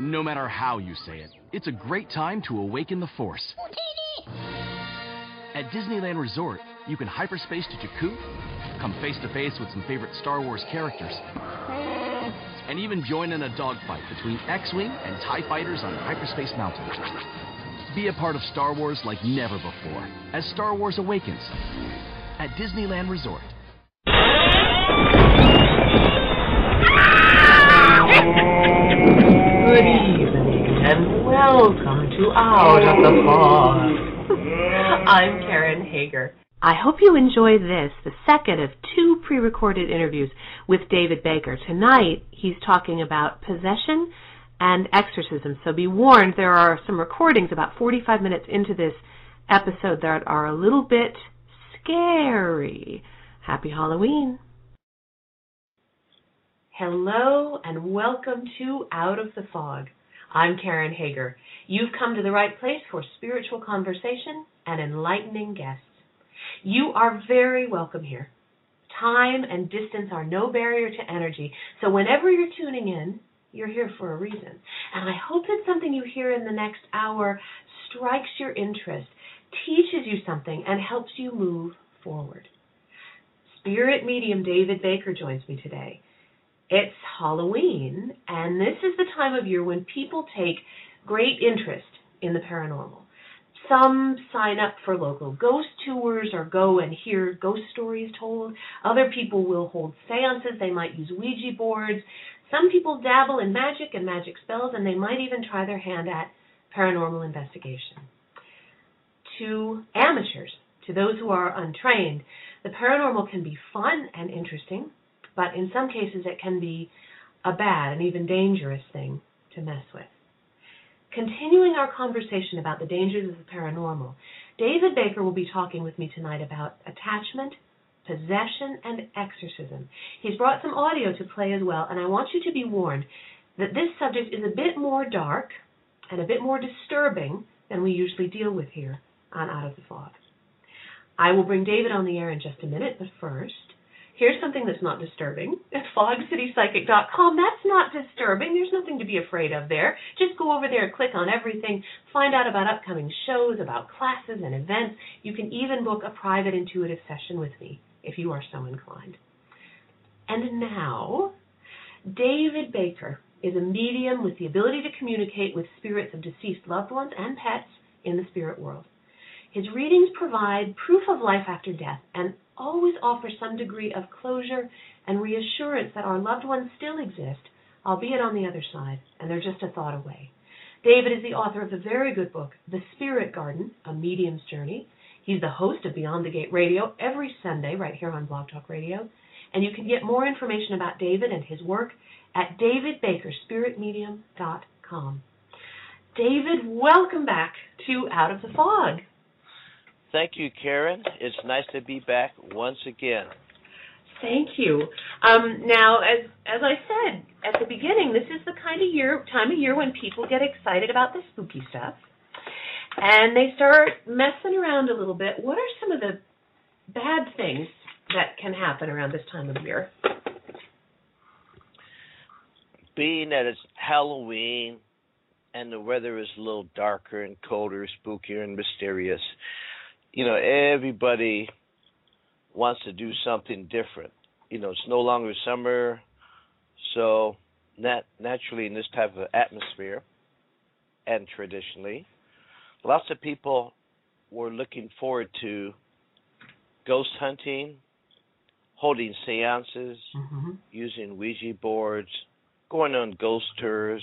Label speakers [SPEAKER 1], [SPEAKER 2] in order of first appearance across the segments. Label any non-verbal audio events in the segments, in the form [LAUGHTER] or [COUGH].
[SPEAKER 1] No matter how you say it, it's a great time to awaken the Force. At Disneyland Resort, you can hyperspace to Jakku, come face to face with some favorite Star Wars characters, and even join in a dogfight between X-Wing and TIE fighters on Hyperspace Mountain. Be a part of Star Wars like never before as Star Wars awakens at Disneyland Resort.
[SPEAKER 2] Good evening and welcome to Out of the Fog. [LAUGHS] I'm Karen Hager. I hope you enjoy this, the second of two pre recorded interviews with David Baker. Tonight, he's talking about possession and exorcism. So be warned, there are some recordings about 45 minutes into this episode that are a little bit scary. Happy Halloween. Hello and welcome to Out of the Fog. I'm Karen Hager. You've come to the right place for spiritual conversation and enlightening guests. You are very welcome here. Time and distance are no barrier to energy, so whenever you're tuning in, you're here for a reason. And I hope that something you hear in the next hour strikes your interest, teaches you something, and helps you move forward. Spirit medium David Baker joins me today. It's Halloween, and this is the time of year when people take great interest in the paranormal. Some sign up for local ghost tours or go and hear ghost stories told. Other people will hold seances. They might use Ouija boards. Some people dabble in magic and magic spells, and they might even try their hand at paranormal investigation. To amateurs, to those who are untrained, the paranormal can be fun and interesting, but in some cases it can be a bad and even dangerous thing to mess with. Continuing our conversation about the dangers of the paranormal, David Baker will be talking with me tonight about attachment, possession, and exorcism. He's brought some audio to play as well, and I want you to be warned that this subject is a bit more dark and a bit more disturbing than we usually deal with here on Out of the Fog. I will bring David on the air in just a minute, but first, Here's something that's not disturbing. At fogcitypsychic.com, that's not disturbing. There's nothing to be afraid of there. Just go over there, click on everything, find out about upcoming shows, about classes and events. You can even book a private intuitive session with me if you are so inclined. And now, David Baker is a medium with the ability to communicate with spirits of deceased loved ones and pets in the spirit world. His readings provide proof of life after death and always offer some degree of closure and reassurance that our loved ones still exist, albeit on the other side, and they're just a thought away. David is the author of the very good book, The Spirit Garden A Medium's Journey. He's the host of Beyond the Gate Radio every Sunday right here on Blog Talk Radio. And you can get more information about David and his work at davidbakerspiritmedium.com. David, welcome back to Out of the Fog.
[SPEAKER 3] Thank you, Karen. It's nice to be back once again.
[SPEAKER 2] Thank you. Um, now, as as I said at the beginning, this is the kind of year time of year when people get excited about the spooky stuff, and they start messing around a little bit. What are some of the bad things that can happen around this time of year?
[SPEAKER 3] Being that it's Halloween and the weather is a little darker and colder, spookier and mysterious, you know, everybody wants to do something different. You know, it's no longer summer, so nat- naturally in this type of atmosphere, and traditionally, lots of people were looking forward to ghost hunting, holding seances, mm-hmm. using Ouija boards, going on ghost tours,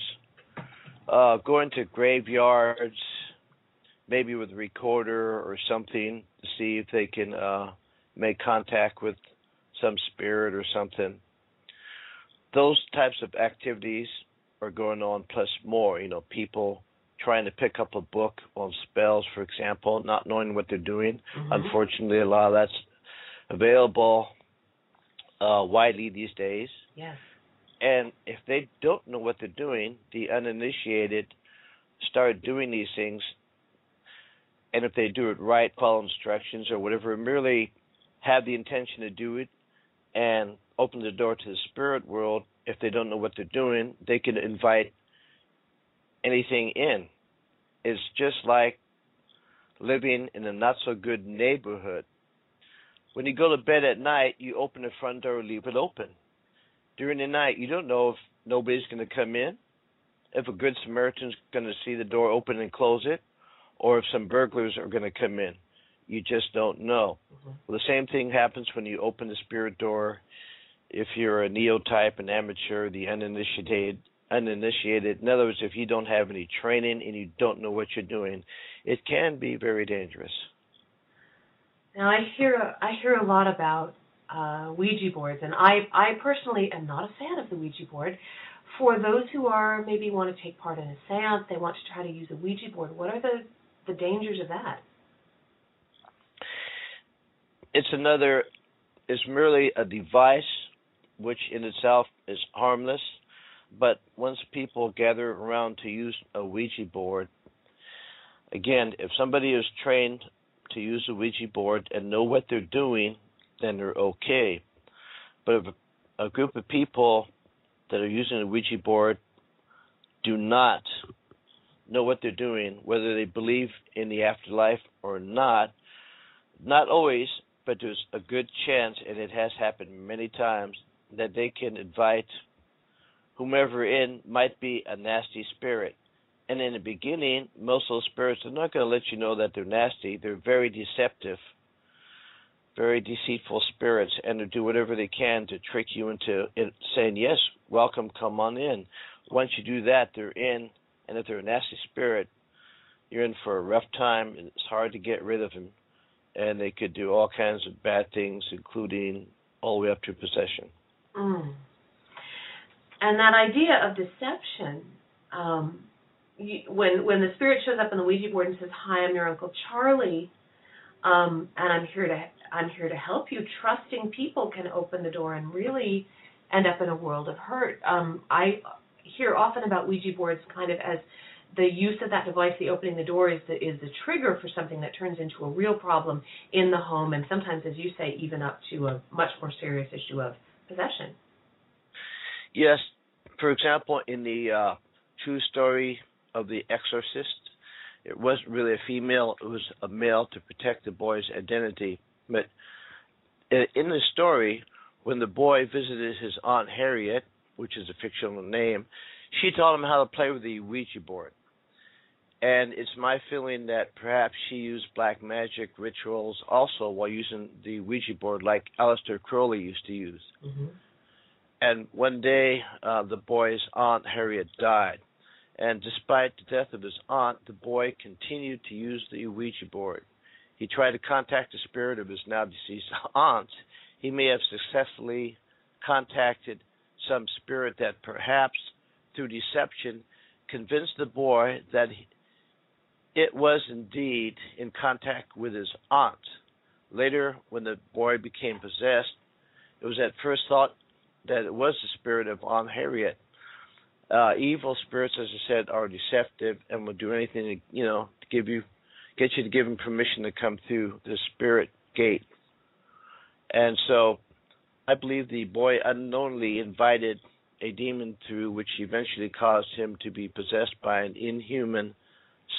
[SPEAKER 3] uh, going to graveyards, maybe with a recorder or something to see if they can uh, make contact with some spirit or something. Those types of activities are going on, plus more. You know, people trying to pick up a book on spells, for example, not knowing what they're doing. Mm-hmm. Unfortunately, a lot of that's available uh, widely these days.
[SPEAKER 2] Yes.
[SPEAKER 3] And if they don't know what they're doing, the uninitiated start doing these things and if they do it right, follow instructions or whatever, merely have the intention to do it, and open the door to the spirit world, if they don't know what they're doing, they can invite anything in. It's just like living in a not so good neighborhood. When you go to bed at night, you open the front door, leave it open. During the night, you don't know if nobody's going to come in, if a good Samaritan's going to see the door open and close it, or if some burglars are going to come in. You just don't know. Mm-hmm. Well, the same thing happens when you open the spirit door. If you're a neophyte, an amateur, the uninitiated, uninitiated. In other words, if you don't have any training and you don't know what you're doing, it can be very dangerous.
[SPEAKER 2] Now I hear I hear a lot about uh, Ouija boards, and I I personally am not a fan of the Ouija board. For those who are maybe want to take part in a séance, they want to try to use a Ouija board. What are the the dangers of that?
[SPEAKER 3] It's another. It's merely a device, which in itself is harmless. But once people gather around to use a Ouija board, again, if somebody is trained to use a Ouija board and know what they're doing, then they're okay. But if a group of people that are using a Ouija board do not know what they're doing, whether they believe in the afterlife or not, not always, but there's a good chance, and it has happened many times, that they can invite whomever in might be a nasty spirit. And in the beginning, most of those spirits are not going to let you know that they're nasty. They're very deceptive, very deceitful spirits, and they do whatever they can to trick you into saying, Yes, welcome, come on in. Once you do that, they're in, and if they're a nasty spirit, you're in for a rough time, and it's hard to get rid of them. And they could do all kinds of bad things, including all the way up to possession.
[SPEAKER 2] Mm. And that idea of deception, um, you, when when the spirit shows up on the Ouija board and says, "Hi, I'm your Uncle Charlie," um, and I'm here to I'm here to help you. Trusting people can open the door and really end up in a world of hurt. Um, I hear often about Ouija boards kind of as the use of that device, the opening the door, is the is the trigger for something that turns into a real problem in the home, and sometimes, as you say, even up to a much more serious issue of possession.
[SPEAKER 3] Yes, for example, in the uh, true story of The Exorcist, it wasn't really a female; it was a male to protect the boy's identity. But in the story, when the boy visited his aunt Harriet, which is a fictional name, she taught him how to play with the Ouija board. And it's my feeling that perhaps she used black magic rituals also while using the Ouija board, like Aleister Crowley used to use. Mm-hmm. And one day, uh, the boy's aunt Harriet died. And despite the death of his aunt, the boy continued to use the Ouija board. He tried to contact the spirit of his now deceased [LAUGHS] aunt. He may have successfully contacted some spirit that perhaps, through deception, convinced the boy that it was indeed in contact with his aunt. Later, when the boy became possessed, it was at first thought that it was the spirit of Aunt Harriet. Uh, evil spirits, as I said, are deceptive and will do anything to, you know, to give you, get you to give them permission to come through the spirit gate. And so, I believe the boy unknowingly invited a demon through, which eventually caused him to be possessed by an inhuman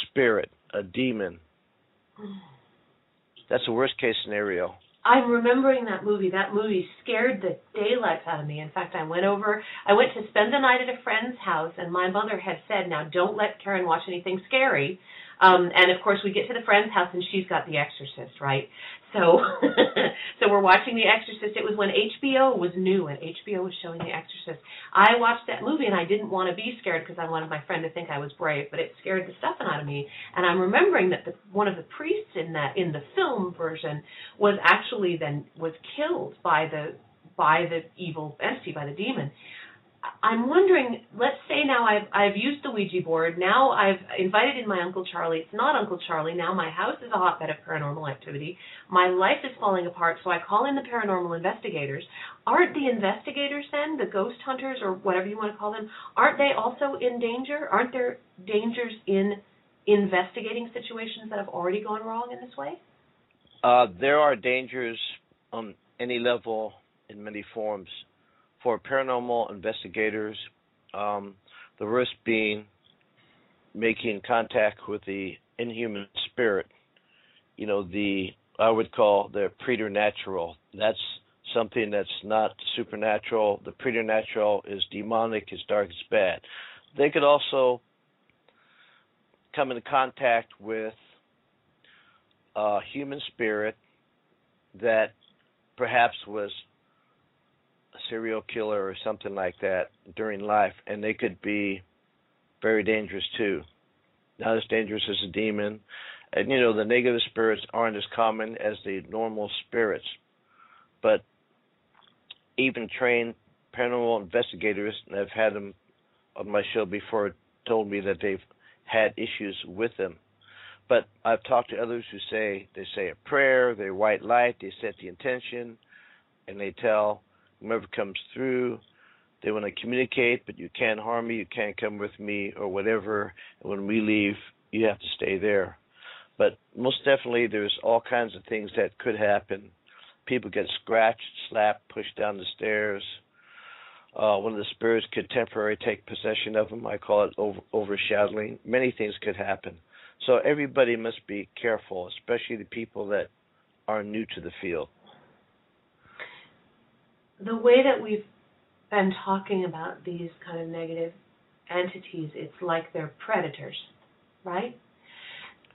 [SPEAKER 3] spirit, a demon. That's a worst case scenario.
[SPEAKER 2] I'm remembering that movie. That movie scared the daylights out of me. In fact, I went over, I went to spend the night at a friend's house, and my mother had said, "Now don't let Karen watch anything scary." Um, and of course, we get to the friend's house, and she's got The Exorcist, right? So, [LAUGHS] so we're watching The Exorcist. It was when HBO was new, and HBO was showing The Exorcist. I watched that movie, and I didn't want to be scared because I wanted my friend to think I was brave, but it scared the stuffing out of me. And I'm remembering that the, one of the priests in that in the film version was actually then was killed by the by the evil entity, by the demon. I'm wondering, let's say now I've I've used the Ouija board. Now I've invited in my Uncle Charlie. It's not Uncle Charlie. Now my house is a hotbed of paranormal activity. My life is falling apart, so I call in the paranormal investigators. Aren't the investigators then, the ghost hunters or whatever you want to call them, aren't they also in danger? Aren't there dangers in investigating situations that have already gone wrong in this way?
[SPEAKER 3] Uh, there are dangers on any level in many forms. For paranormal investigators, um, the risk being making contact with the inhuman spirit. You know, the I would call the preternatural. That's something that's not supernatural. The preternatural is demonic, is dark, is bad. They could also come into contact with a human spirit that perhaps was serial killer or something like that during life, and they could be very dangerous too. Not as dangerous as a demon. And you know, the negative spirits aren't as common as the normal spirits. But even trained paranormal investigators, and I've had them on my show before, told me that they've had issues with them. But I've talked to others who say they say a prayer, they white light, they set the intention, and they tell whomever comes through they want to communicate, but you can't harm me, you can't come with me, or whatever. And when we leave, you have to stay there. But most definitely, there's all kinds of things that could happen. People get scratched, slapped, pushed down the stairs. Uh, one of the spirits could temporarily take possession of them. I call it over, overshadowing. Many things could happen. So everybody must be careful, especially the people that are new to the field.
[SPEAKER 2] The way that we've been talking about these kind of negative entities, it's like they're predators, right?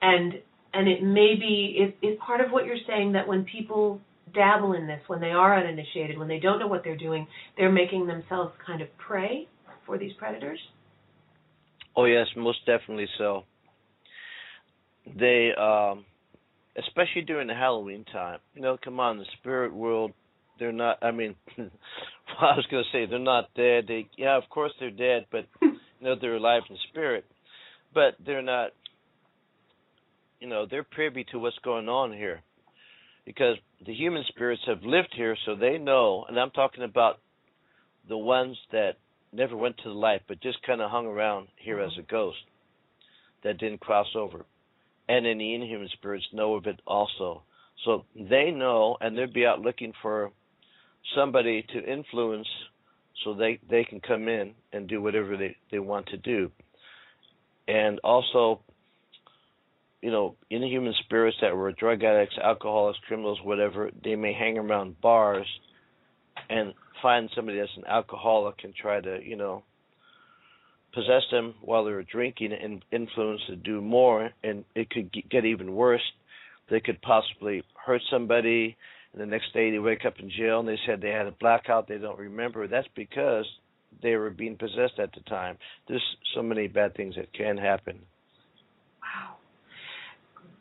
[SPEAKER 2] And and it may be is, part of what you're saying that when people dabble in this, when they are uninitiated, when they don't know what they're doing, they're making themselves kind of prey for these predators?
[SPEAKER 3] Oh yes, most definitely so. They um especially during the Halloween time. You know, come on, the spirit world they're not I mean [LAUGHS] well, I was going to say they're not dead. They yeah, of course they're dead, but [LAUGHS] you know they're alive in spirit. But they're not. You know they're privy to what's going on here, because the human spirits have lived here, so they know. And I'm talking about the ones that never went to the light, but just kind of hung around here as a mm-hmm. ghost, that didn't cross over. And then the inhuman spirits know of it also. So they know, and they'd be out looking for somebody to influence so they they can come in and do whatever they they want to do. And also you know inhuman spirits that were drug addicts alcoholics criminals whatever they may hang around bars and find somebody that's an alcoholic and try to you know possess them while they're drinking and influence to do more. And it could get even worse. They could possibly hurt somebody and the next day they wake up in jail and they said they had a blackout they don't remember. That's because they were being possessed at the time. There's so many bad things that can happen.
[SPEAKER 2] Wow.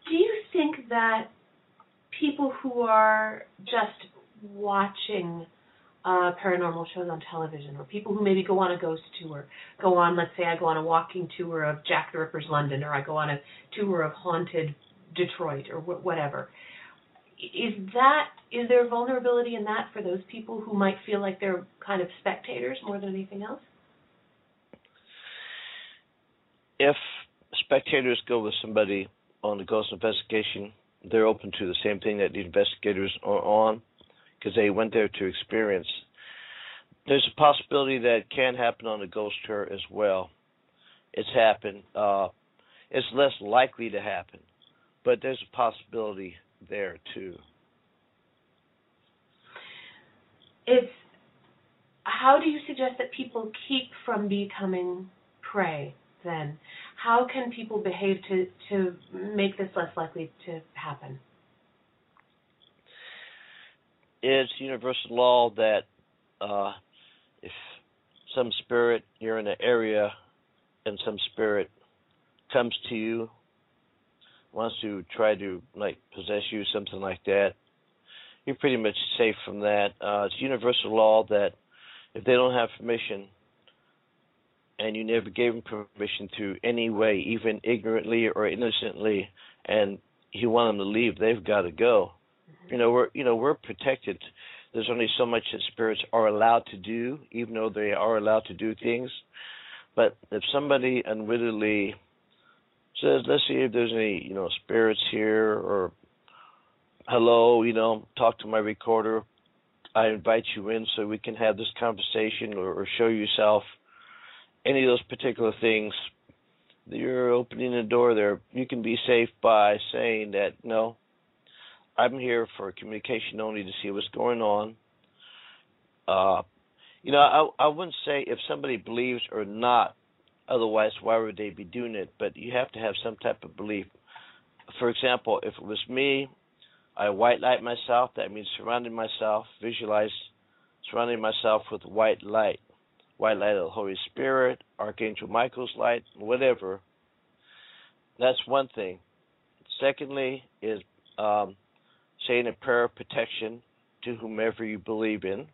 [SPEAKER 2] Do you think that people who are just watching uh, paranormal shows on television, or people who maybe go on a ghost tour, go on, let's say I go on a walking tour of Jack the Ripper's London, or I go on a tour of haunted Detroit, or wh- whatever is that is there vulnerability in that for those people who might feel like they're kind of spectators more than anything else?
[SPEAKER 3] If spectators go with somebody on the ghost investigation, they're open to the same thing that the investigators are on because they went there to experience. There's a possibility that it can happen on a ghost tour as well. It's happened. Uh, it's less likely to happen, but there's a possibility there too.
[SPEAKER 2] It's how do you suggest that people keep from becoming prey then? How can people behave to, to make this less likely to happen?
[SPEAKER 3] It's universal law that uh, if some spirit you're in an area and some spirit comes to you wants to try to like possess you, something like that, you're pretty much safe from that. Uh, it's universal law that if they don't have permission, and you never gave them permission to any way, even ignorantly or innocently, and you want them to leave, they've got to go. Mm-hmm. You know, we're you know we're protected. There's only so much that spirits are allowed to do, even though they are allowed to do things. But if somebody unwittingly says, let's see if there's any, you know, spirits here or hello, you know, talk to my recorder. I invite you in so we can have this conversation or, or show yourself any of those particular things. You're opening the door there. You can be safe by saying that no, I'm here for communication only to see what's going on. Uh, you know, I I wouldn't say if somebody believes or not. Otherwise, why would they be doing it? But you have to have some type of belief. For example, if it was me, I white light myself. That means surrounding myself, visualize surrounding myself with white light, white light of the Holy Spirit, Archangel Michael's light, whatever. That's one thing. Secondly, is um, saying a prayer of protection to whomever you believe in.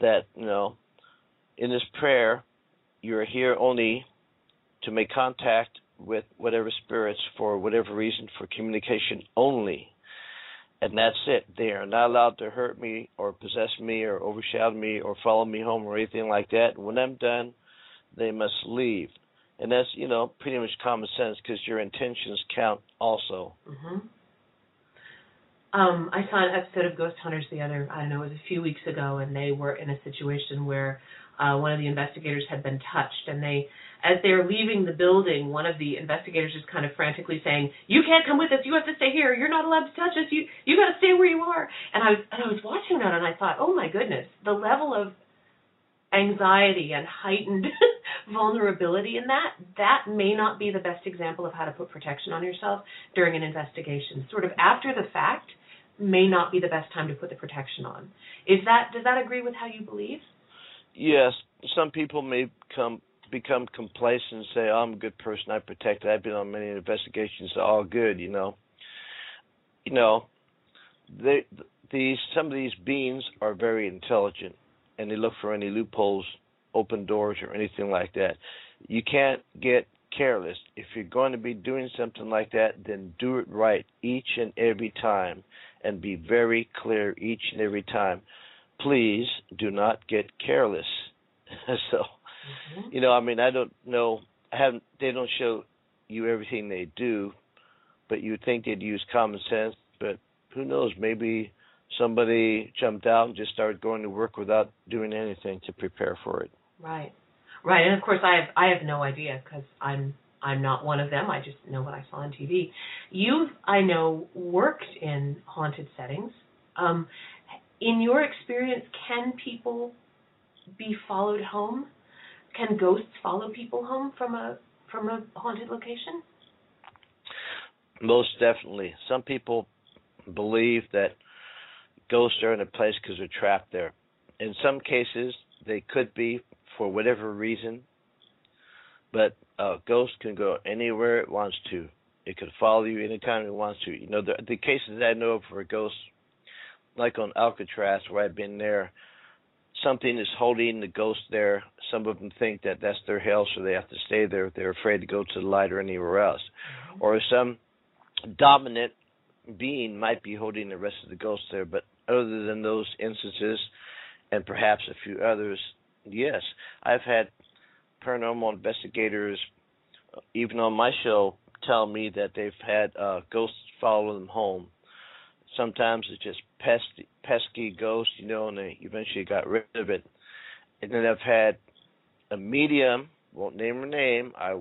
[SPEAKER 3] That, you know, in this prayer, you're here only to make contact with whatever spirits for whatever reason for communication only. And that's it. They are not allowed to hurt me or possess me or overshadow me or follow me home or anything like that. When I'm done, they must leave. And that's, you know, pretty much common sense because your intentions count also.
[SPEAKER 2] hmm Um, I saw an episode of Ghost Hunters the other, I don't know, it was a few weeks ago, and they were in a situation where uh, one of the investigators had been touched, and they, as they're leaving the building, one of the investigators is kind of frantically saying, "You can't come with us. You have to stay here. You're not allowed to touch us. You you got to stay where you are." And I was and I was watching that, and I thought, "Oh my goodness, the level of anxiety and heightened [LAUGHS] vulnerability in that that may not be the best example of how to put protection on yourself during an investigation. Sort of after the fact." may not be the best time to put the protection on. Is that does that agree with how you believe?
[SPEAKER 3] Yes, some people may come become complacent and say, oh, "I'm a good person. I protect. I've been on many investigations. All good." You know. You know, they these some of these beings are very intelligent, and they look for any loopholes, open doors, or anything like that. You can't get careless. If you're going to be doing something like that, then do it right each and every time and be very clear each and every time. Please do not get careless. [LAUGHS] so, mm-hmm. you know, I mean, I don't know. I haven't. They don't show you everything they do, but you would think they'd use common sense. But who knows? Maybe somebody jumped out and just started going to work without doing anything to prepare for it.
[SPEAKER 2] Right, right. And of course, I have I have no idea because I'm I'm not one of them. I just know what I saw on TV. You've, I know, worked in haunted settings. Um, in your experience, can people be followed home? Can ghosts follow people home from a from a haunted location?
[SPEAKER 3] Most definitely. Some people believe that ghosts are in a place because they're trapped there. In some cases, they could be for whatever reason, but a ghost can go anywhere it wants to. It can follow you anytime it wants to. You know, the the cases I know of for ghosts, like on Alcatraz, where I've been there, something is holding the ghost there. Some of them think that that's their hell, so they have to stay there. They're afraid to go to the light or anywhere else. Mm-hmm. Or some dominant being might be holding the rest of the ghosts there. But other than those instances, and perhaps a few others, yes, I've had paranormal investigators, even on my show, tell me that they've had uh, ghosts follow them home. Sometimes it's just pesky, pesky ghosts, you know, and they eventually got rid of it. And then I've had a medium, won't name her name. I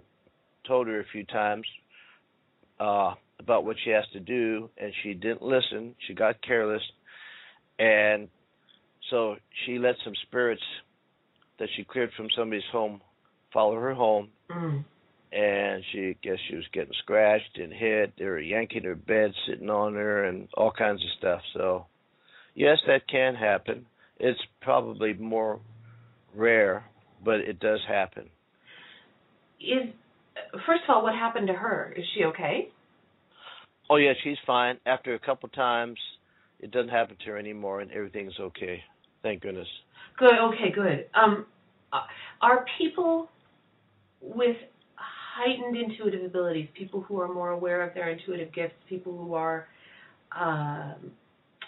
[SPEAKER 3] told her a few times uh, about what she has to do, and she didn't listen. She got careless, and so she let some spirits that she cleared from somebody's home follow her home. Mm. And she guess she was getting scratched and hit. They were yanking her bed, sitting on her, and all kinds of stuff. So, yes, that can happen. It's probably more rare, but it does happen.
[SPEAKER 2] Is first of all, what happened to her? Is she okay?
[SPEAKER 3] Oh yeah, she's fine. After a couple times, it doesn't happen to her anymore, and everything's okay. Thank goodness.
[SPEAKER 2] Good. Okay. Good. Um, uh, are people with heightened intuitive abilities, people who are more aware of their intuitive gifts, people who are uh,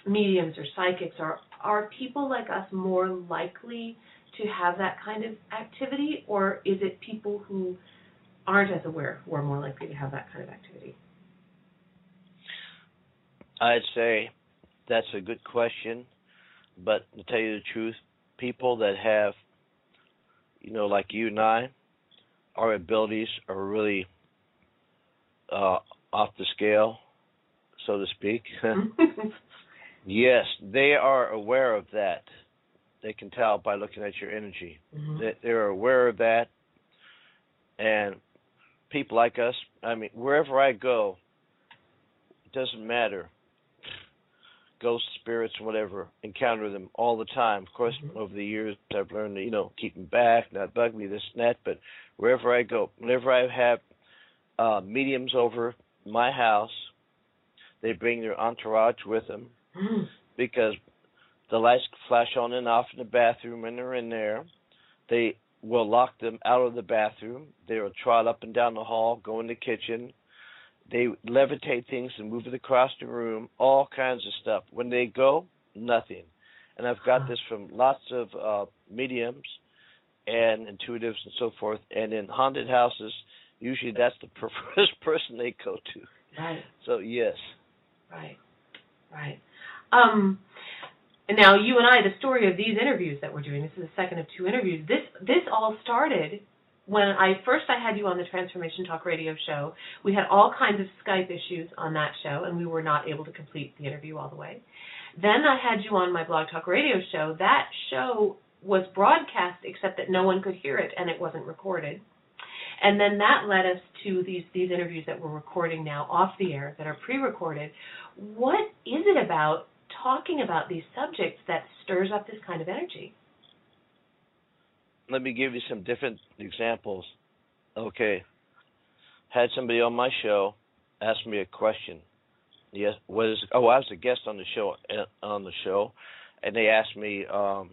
[SPEAKER 2] mediums or psychics, are are people like us more likely to have that kind of activity, or is it people who aren't as aware who are more likely to have that kind of activity?
[SPEAKER 3] I'd say that's a good question. But to tell you the truth, people that have, you know, like you and I, our abilities are really uh, off the scale, so to speak. [LAUGHS] yes, they are aware of that. They can tell by looking at your energy.
[SPEAKER 2] Mhm.
[SPEAKER 3] They, they're aware of that, and people like us. I mean, wherever I go, it doesn't matter. Ghosts, spirits, whatever, encounter them all the time. Of course,
[SPEAKER 2] Mhm.
[SPEAKER 3] over the years, I've learned to you know keep them back, not bug me, this and that. But wherever I go, whenever I have uh, mediums over my house, they bring their entourage with them
[SPEAKER 2] Mm.
[SPEAKER 3] because the lights flash on and off in the bathroom when they're in there. They will lock them out of the bathroom. They will trot up and down the hall, go in the kitchen. They levitate things and move it across the room, all kinds of stuff. When they go, nothing. And I've got this from lots of uh, mediums and intuitives and so forth. And in haunted houses, usually that's the [LAUGHS] first person they go to.
[SPEAKER 2] Right.
[SPEAKER 3] So yes,
[SPEAKER 2] Right, right. Um, and now you and I, the story of these interviews that we're doing. This is the second of two interviews. This this all started when I first I had you on the Transformation Talk radio show. We had all kinds of Skype issues on that show, and we were not able to complete the interview all the way. Then I had you on my Blog Talk radio show. That show was broadcast, except that no one could hear it, and it wasn't recorded. And then that led us to these these interviews that we're recording now off the air that are pre-recorded. What is it about talking about these subjects that stirs up this kind of energy?
[SPEAKER 3] Let me give you some different examples. Okay. Had somebody on my show ask me a question. Yes, what is oh, I was a guest on the show uh, on the show and they asked me um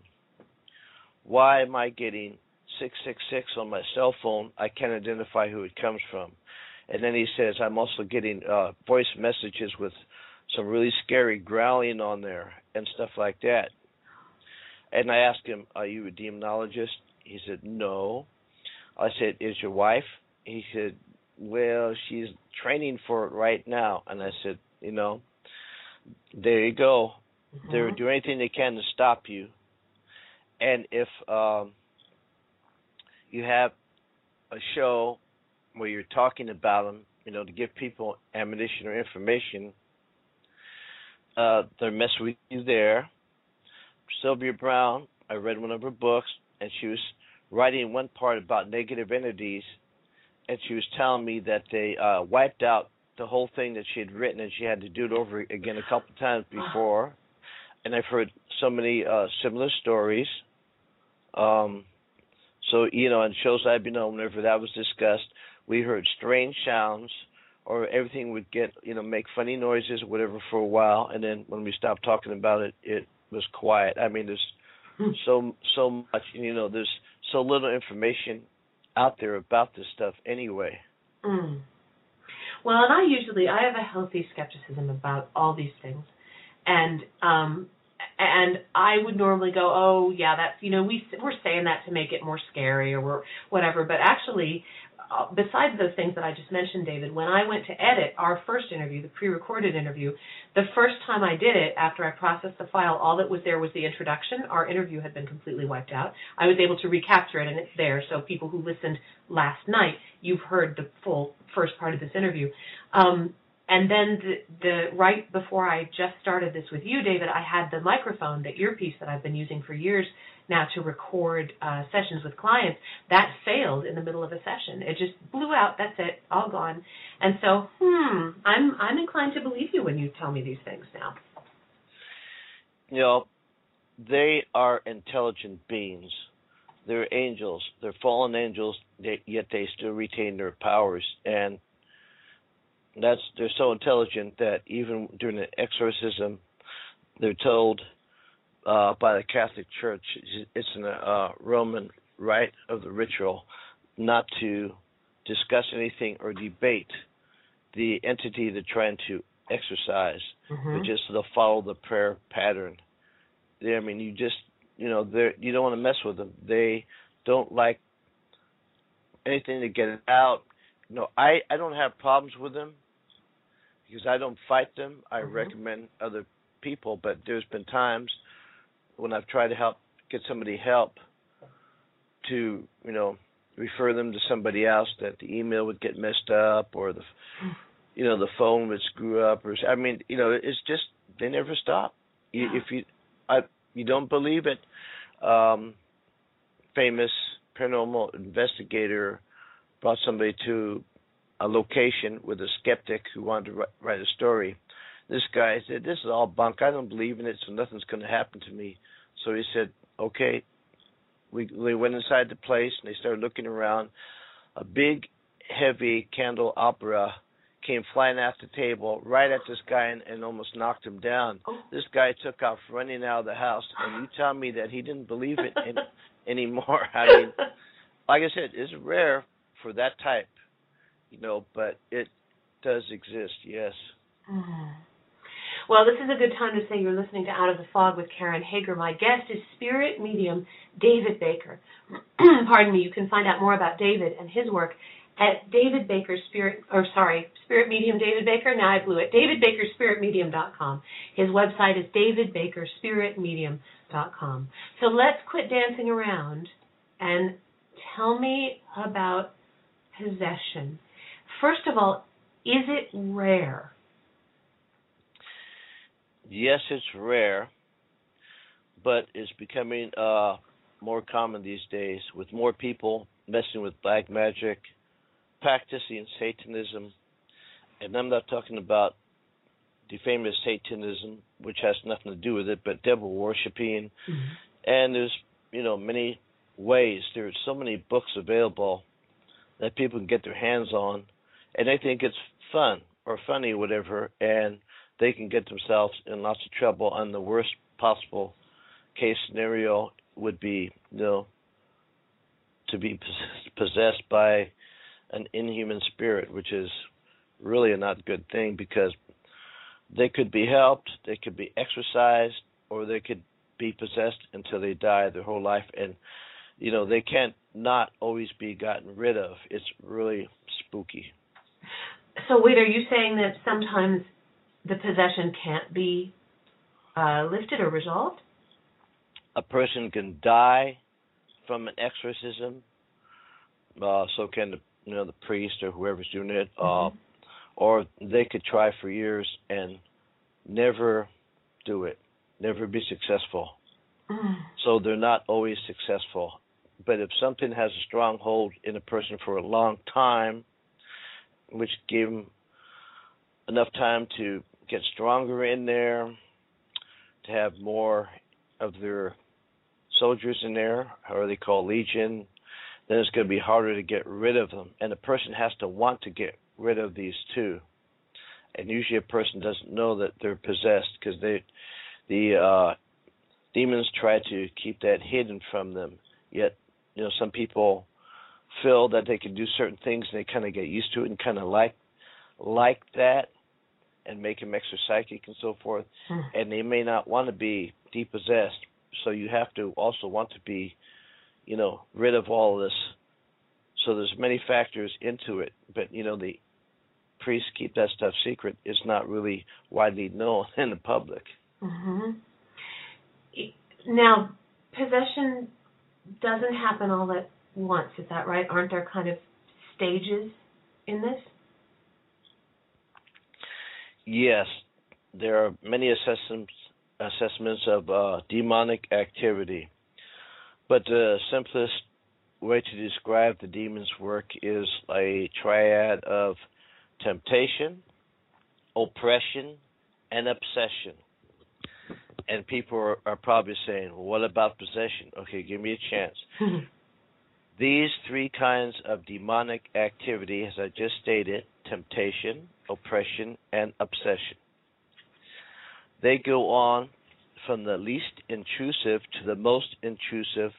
[SPEAKER 3] why am I getting 666 on my cell phone? I can't identify who it comes from. And then he says I'm also getting uh voice messages with some really scary growling on there and stuff like that. And I asked him, "Are you a demonologist?" He said, No. I said, Is your wife? He said, Well, she's training for it right now. And I said, You know, there you go. They
[SPEAKER 2] Mhm.
[SPEAKER 3] will do anything they can to stop you. And if um, you have a show where you're talking about them, you know, to give people ammunition or information, uh, they're messing with you there. Sylvia Browne, I read one of her books, and she was writing one part about negative entities, and she was telling me that they uh, wiped out the whole thing that she had written, and she had to do it over again a couple times [GASPS] before. And I've heard so many uh, similar stories. Um, so you know, in shows I've been on, whenever that was discussed, we heard strange sounds, or everything would get you know make funny noises, or whatever, for a while, and then when we stopped talking about it, it was quiet. I mean, there's. [CLEARS THROAT] so so much you know there's so little information out there about this stuff anyway
[SPEAKER 2] Mm. Well, and I usually I have a healthy skepticism about all these things, and um, and I would normally go, oh yeah, that's you know we we're saying that to make it more scary or whatever, but actually. Uh, besides those things that I just mentioned, David, when I went to edit our first interview, the pre-recorded interview, the first time I did it, after I processed the file, all that was there was the introduction. Our interview had been completely wiped out. I was able to recapture it, and it's there. So people who listened last night, you've heard the full first part of this interview. Um, and then the, the right before I just started this with you, David, I had the microphone, the earpiece that I've been using for years now to record uh, sessions with clients. That failed in the middle of a session. It just blew out. That's it, all gone. And so, hmm, I'm I'm inclined to believe you when you tell me these things now.
[SPEAKER 3] you know they are intelligent beings they're angels they're fallen angels yet they still retain their powers and that's they're so intelligent that even during an exorcism they're told uh, by the Catholic Church it's an uh, Roman rite of the ritual not to discuss anything or debate the entity they're trying to exorcise
[SPEAKER 2] Mhm.
[SPEAKER 3] but just to follow the prayer pattern. They, I mean, you just you know they you don't want to mess with them. They don't like anything to get out. You know, I I don't have problems with them because I don't fight them. I
[SPEAKER 2] Mhm.
[SPEAKER 3] recommend other people, but there's been times when I've tried to help get somebody help to you know refer them to somebody else that the email would get messed up or the [SIGHS] you know the phone would screw up or I mean you know it's just they never stop. You, if you I you don't believe it, um, famous paranormal investigator brought somebody to a location with a skeptic who wanted to write a story. This guy said, "This is all bunk. I don't believe in it, so nothing's going to happen to me." So he said, "Okay." We we went inside the place and they started looking around. A big, heavy candle opera came flying off the table right at this guy and, and almost knocked him down.
[SPEAKER 2] Oh.
[SPEAKER 3] This guy took off running out of the house, and you tell me that he didn't believe it in, [LAUGHS] anymore. I mean, like I said, it's rare for that type, you know, but it does exist. Yes. Mm-hmm.
[SPEAKER 2] Well, this is a good time to say you're listening to Out of the Fog with Karen Hager. My guest is spirit medium David Baker. [CLEARS THROAT] Pardon me. You can find out more about David and his work at David Baker Spirit, or sorry, Spirit Medium David Baker. Now I blew it. DavidBakerSpiritMedium.com. His website is DavidBakerSpiritMedium.com. So let's quit dancing around and tell me about possession. First of all, is it rare?
[SPEAKER 3] Yes, it's rare, but it's becoming uh, more common these days with more people messing with black magic, practicing Satanism, and I'm not talking about the famous Satanism, which has nothing to do with it, but devil worshiping.
[SPEAKER 2] Mm-hmm.
[SPEAKER 3] And there's, you know, many ways. There's so many books available that people can get their hands on, and they think it's fun or funny, whatever, and they can get themselves in lots of trouble. And the worst possible case scenario would be, you know, to be possessed by an inhuman spirit, which is really a not good thing because they could be helped, they could be exorcised, or they could be possessed until they die their whole life. And, you know, they can't not always be gotten rid of. It's really spooky.
[SPEAKER 2] So, wait, are you saying that sometimes the possession can't be uh, lifted or resolved?
[SPEAKER 3] A person can die from an exorcism. Uh, so can the you know the priest or whoever's doing it,
[SPEAKER 2] mm-hmm.
[SPEAKER 3] uh, or they could try for years and never do it, never be successful.
[SPEAKER 2] Mm.
[SPEAKER 3] So they're not always successful. But if something has a strong hold in a person for a long time, which gave them enough time to get stronger in there, to have more of their soldiers in there, or they call legion, then it's going to be harder to get rid of them. And a person has to want to get rid of these too. And usually a person doesn't know that they're possessed because they, the uh, demons try to keep that hidden from them. Yet, you know, some people feel that they can do certain things and they kind of get used to it and kind of like like that and make them extra psychic and so forth.
[SPEAKER 2] Hmm.
[SPEAKER 3] And they may not want to be depossessed. So you have to also want to be you know, rid of all of this. So there's many factors into it, but you know, the priests keep that stuff secret. It's not really widely known [LAUGHS] in the public.
[SPEAKER 2] Mm-hmm. Now, possession doesn't happen all at once. Is that right? Aren't there kind of stages in this?
[SPEAKER 3] Yes, there are many assessments assessments of uh, demonic activity. But the simplest way to describe the demon's work is a triad of temptation, oppression, and obsession. And people are, are probably saying, well, what about possession? Okay, give me a chance. [LAUGHS] These three kinds of demonic activity, as I just stated temptation, oppression, and obsession they go on from the least intrusive to the most intrusive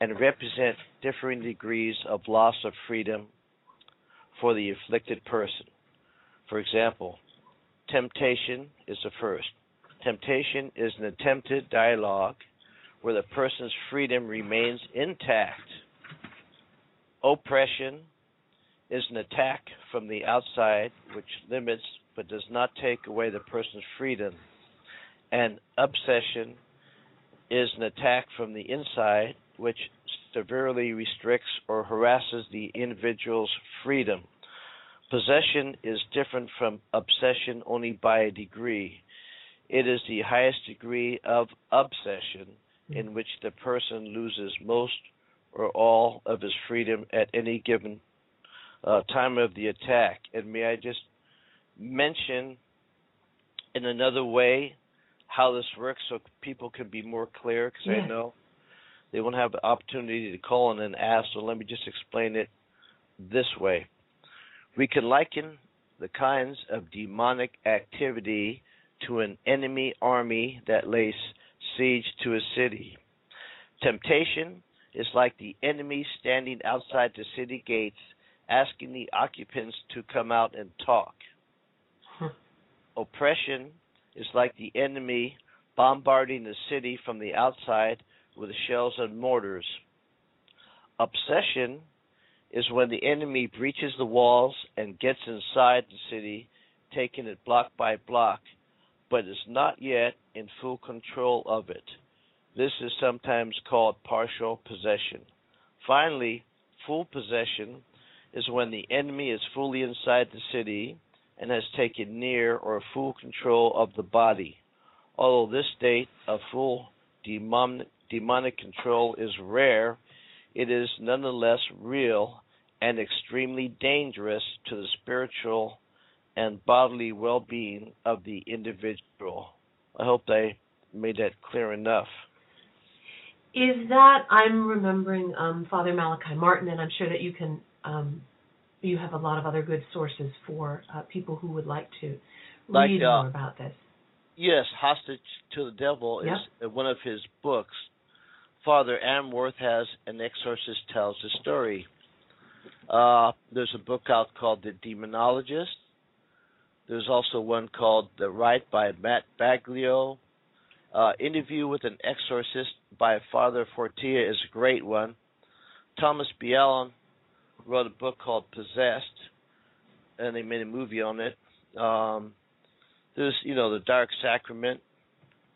[SPEAKER 3] and represent differing degrees of loss of freedom for the afflicted person. For example, temptation is the first. Temptation is an attempted dialogue where the person's freedom remains intact. Oppression is an attack from the outside which limits but does not take away the person's freedom. And obsession is an attack from the inside, which severely restricts or harasses the individual's freedom. Possession is different from obsession only by a degree. It is the highest degree of obsession in mm. which the person loses most or all of his freedom at any given uh, time of the attack. And may I just mention in another way how this works so people can be more clear? Because
[SPEAKER 2] Yeah.
[SPEAKER 3] I know they won't have the opportunity to call in and ask, so let me just explain it this way. We can liken the kinds of demonic activity to an enemy army that lays siege to a city. Temptation is like the enemy standing outside the city gates asking the occupants to come out and talk.
[SPEAKER 2] Hmm.
[SPEAKER 3] Oppression is like the enemy bombarding the city from the outside with shells and mortars. Obsession is when the enemy breaches the walls and gets inside the city, taking it block by block, but is not yet in full control of it. This is sometimes called partial possession. Finally, full possession is when the enemy is fully inside the city and has taken near or full control of the body. Although this state of full demonic, demonic control is rare, it is nonetheless real and extremely dangerous to the spiritual and bodily well being of the individual. I hope I made that clear enough.
[SPEAKER 2] Is that I'm remembering um, Father Malachi Martin, and I'm sure that you can um, you have a lot of other good sources for uh, people who would like to
[SPEAKER 3] Like,
[SPEAKER 2] read
[SPEAKER 3] uh,
[SPEAKER 2] more about this.
[SPEAKER 3] Yes, Hostage to the Devil is uh, one of his books. Father Amorth has An Exorcist Tells the Story. Uh, there's a book out called The Demonologist. There's also one called The Rite by Matt Baglio. Uh, Interview with an Exorcist by Father Fortea is a great one. Thomas B. Allen wrote a book called Possessed, and they made a movie on it. Um, there's, you know, The Dark Sacrament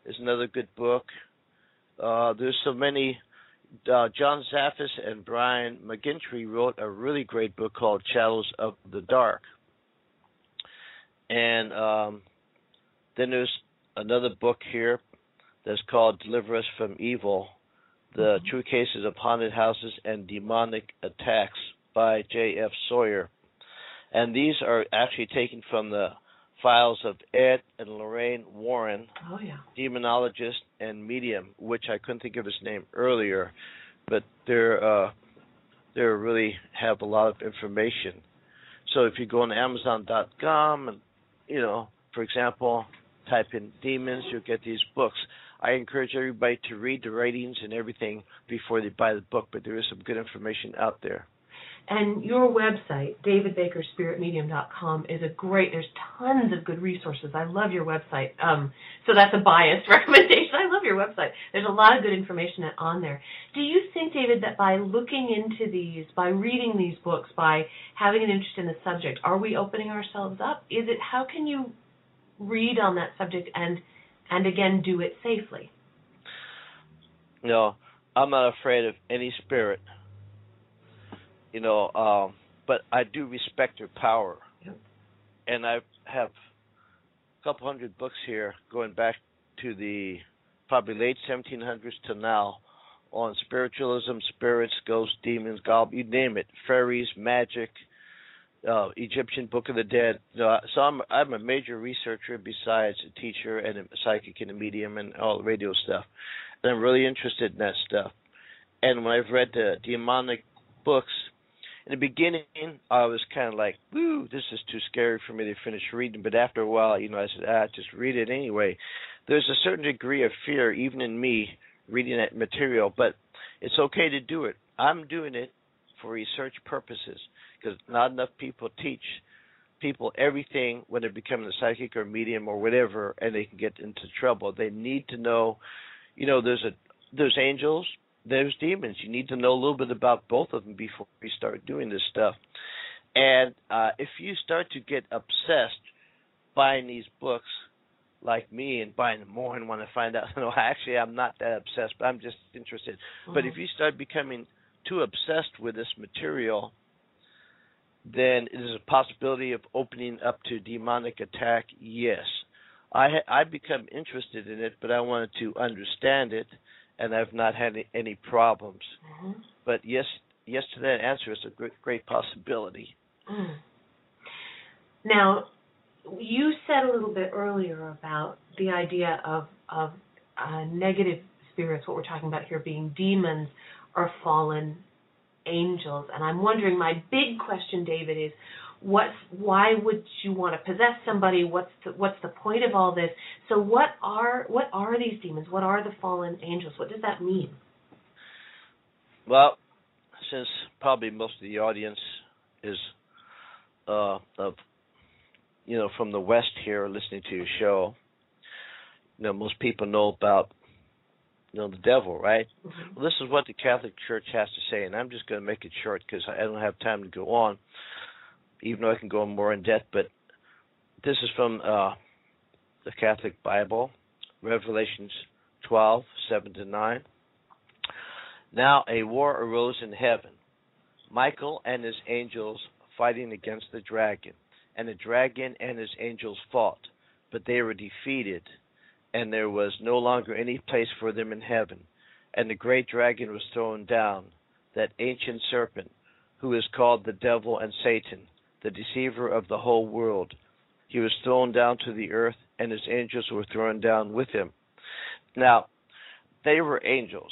[SPEAKER 3] is another good book. Uh, there's so many. Uh, John Zaffis and Brian McGinty wrote a really great book called Shadows of the Dark. And um, then there's another book here that's called Deliver Us from Evil The True Cases of Haunted Houses and Demonic Attacks by J.F. Sawyer. And these are actually taken from the files of Ed and Lorraine Warren,
[SPEAKER 2] Oh yeah.
[SPEAKER 3] demonologist and medium, which I couldn't think of his name earlier, but they're uh, they really have a lot of information. So if you go on Amazon.com and you know, for example, type in demons, you'll get these books. I encourage everybody to read the ratings and everything before they buy the book, but there is some good information out there.
[SPEAKER 2] And your website, davidbakerspiritmedium.com, is a great. There's tons of good resources. I love your website. Um, so that's a biased [LAUGHS] recommendation. I love your website. There's a lot of good information on there. Do you think, David, that by looking into these, by reading these books, by having an interest in the subject, are we opening ourselves up? Is it how can you read on that subject and and again do it safely?
[SPEAKER 3] No, I'm not afraid of any spirit. You know, um, but I do respect their power.
[SPEAKER 2] Yep.
[SPEAKER 3] And I have a couple hundred books here going back to the probably late 1700s to now on spiritualism, spirits, ghosts, demons, gob, you name it, fairies, magic, uh, Egyptian Book of the Dead. Know, so I'm I'm a major researcher besides a teacher and a psychic and a medium and all the radio stuff. And I'm really interested in that stuff. And when I've read the demonic books, in the beginning I was kind of like, "Woo, this is too scary for me to finish reading." But after a while, you know, I said, "Ah, just read it anyway." There's a certain degree of fear even in me reading that material, but it's okay to do it. I'm doing it for research purposes because not enough people teach people everything when they're becoming a psychic or medium or whatever, and they can get into trouble. They need to know, you know, there's a there's angels, there's demons. You need to know a little bit about both of them before you start doing this stuff. And uh, if you start to get obsessed buying these books, like me and buying more and want to find out. [LAUGHS] No, actually, I'm not that obsessed, but I'm just interested.
[SPEAKER 2] Mm-hmm.
[SPEAKER 3] But if you start becoming too obsessed with this material, then it is a possibility of opening up to demonic attack. Yes, I ha- I become interested in it, but I wanted to understand it, and I've not had any, any problems.
[SPEAKER 2] Mhm.
[SPEAKER 3] But yes, yes to that answer is a great, great possibility.
[SPEAKER 2] Mm. Now, you said a little bit earlier about the idea of of uh, negative spirits. What we're talking about here being demons or fallen angels, and I'm wondering. My big question, David, is what's why would you want to possess somebody? What's the, what's the point of all this? So, what are what are these demons? What are the fallen angels? What does that mean?
[SPEAKER 3] Well, since probably most of the audience is uh, of you know from the West here listening to your show, you know most people know about you know the devil, right?
[SPEAKER 2] Mhm.
[SPEAKER 3] Well, this is what the Catholic Church has to say, and I'm just going to make it short because I don't have time to go on, even though I can go on more in depth. But this is from uh, the Catholic Bible, Revelations 12, 7 to 9. Now a war arose in heaven, Michael and his angels fighting against the dragon. And the dragon and his angels fought, but they were defeated, and there was no longer any place for them in heaven. And the great dragon was thrown down, that ancient serpent, who is called the devil and Satan, the deceiver of the whole world. He was thrown down to the earth, and his angels were thrown down with him. Now, they were angels,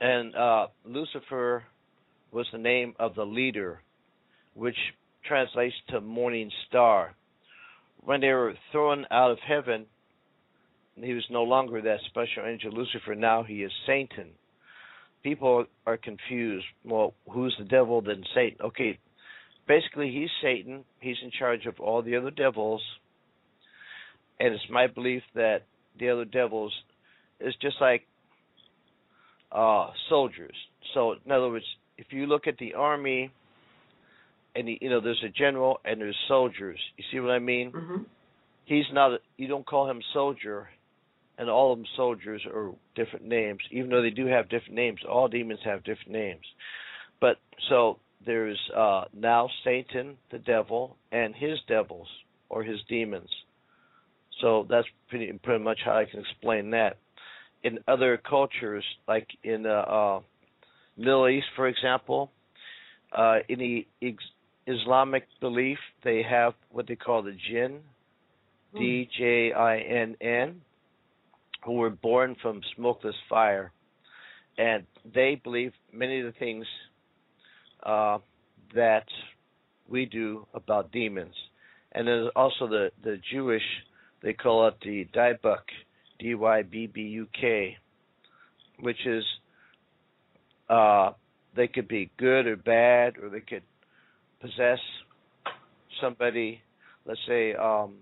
[SPEAKER 3] and uh, Lucifer was the name of the leader, which translates to morning star. When they were thrown out of heaven, he was no longer that special angel Lucifer. Now he is Satan. People are confused. Well, who's the devil then Satan? Okay, basically he's Satan. He's in charge of all the other devils, and it's my belief that the other devils is just like uh, soldiers. So, in other words, if you look at the army, and the, you know, there's a general and there's soldiers. You see what I mean?
[SPEAKER 2] Mhm.
[SPEAKER 3] He's not. A, you don't call him soldier, and all of them soldiers are different names. Even though they do have different names, all demons have different names. But so there's uh, now Satan, the devil, and his devils or his demons. So that's pretty pretty much how I can explain that. In other cultures, like in the uh, Middle East, for example, uh, in the ex- Islamic belief, they have what they call the jinn, D J I N N, who were born from smokeless fire, and they believe many of the things uh, that we do about demons. And there's also the the Jewish, they call it the Dybbuk, D Y B B U K, which is uh, they could be good or bad, or they could possess somebody. Let's say, um,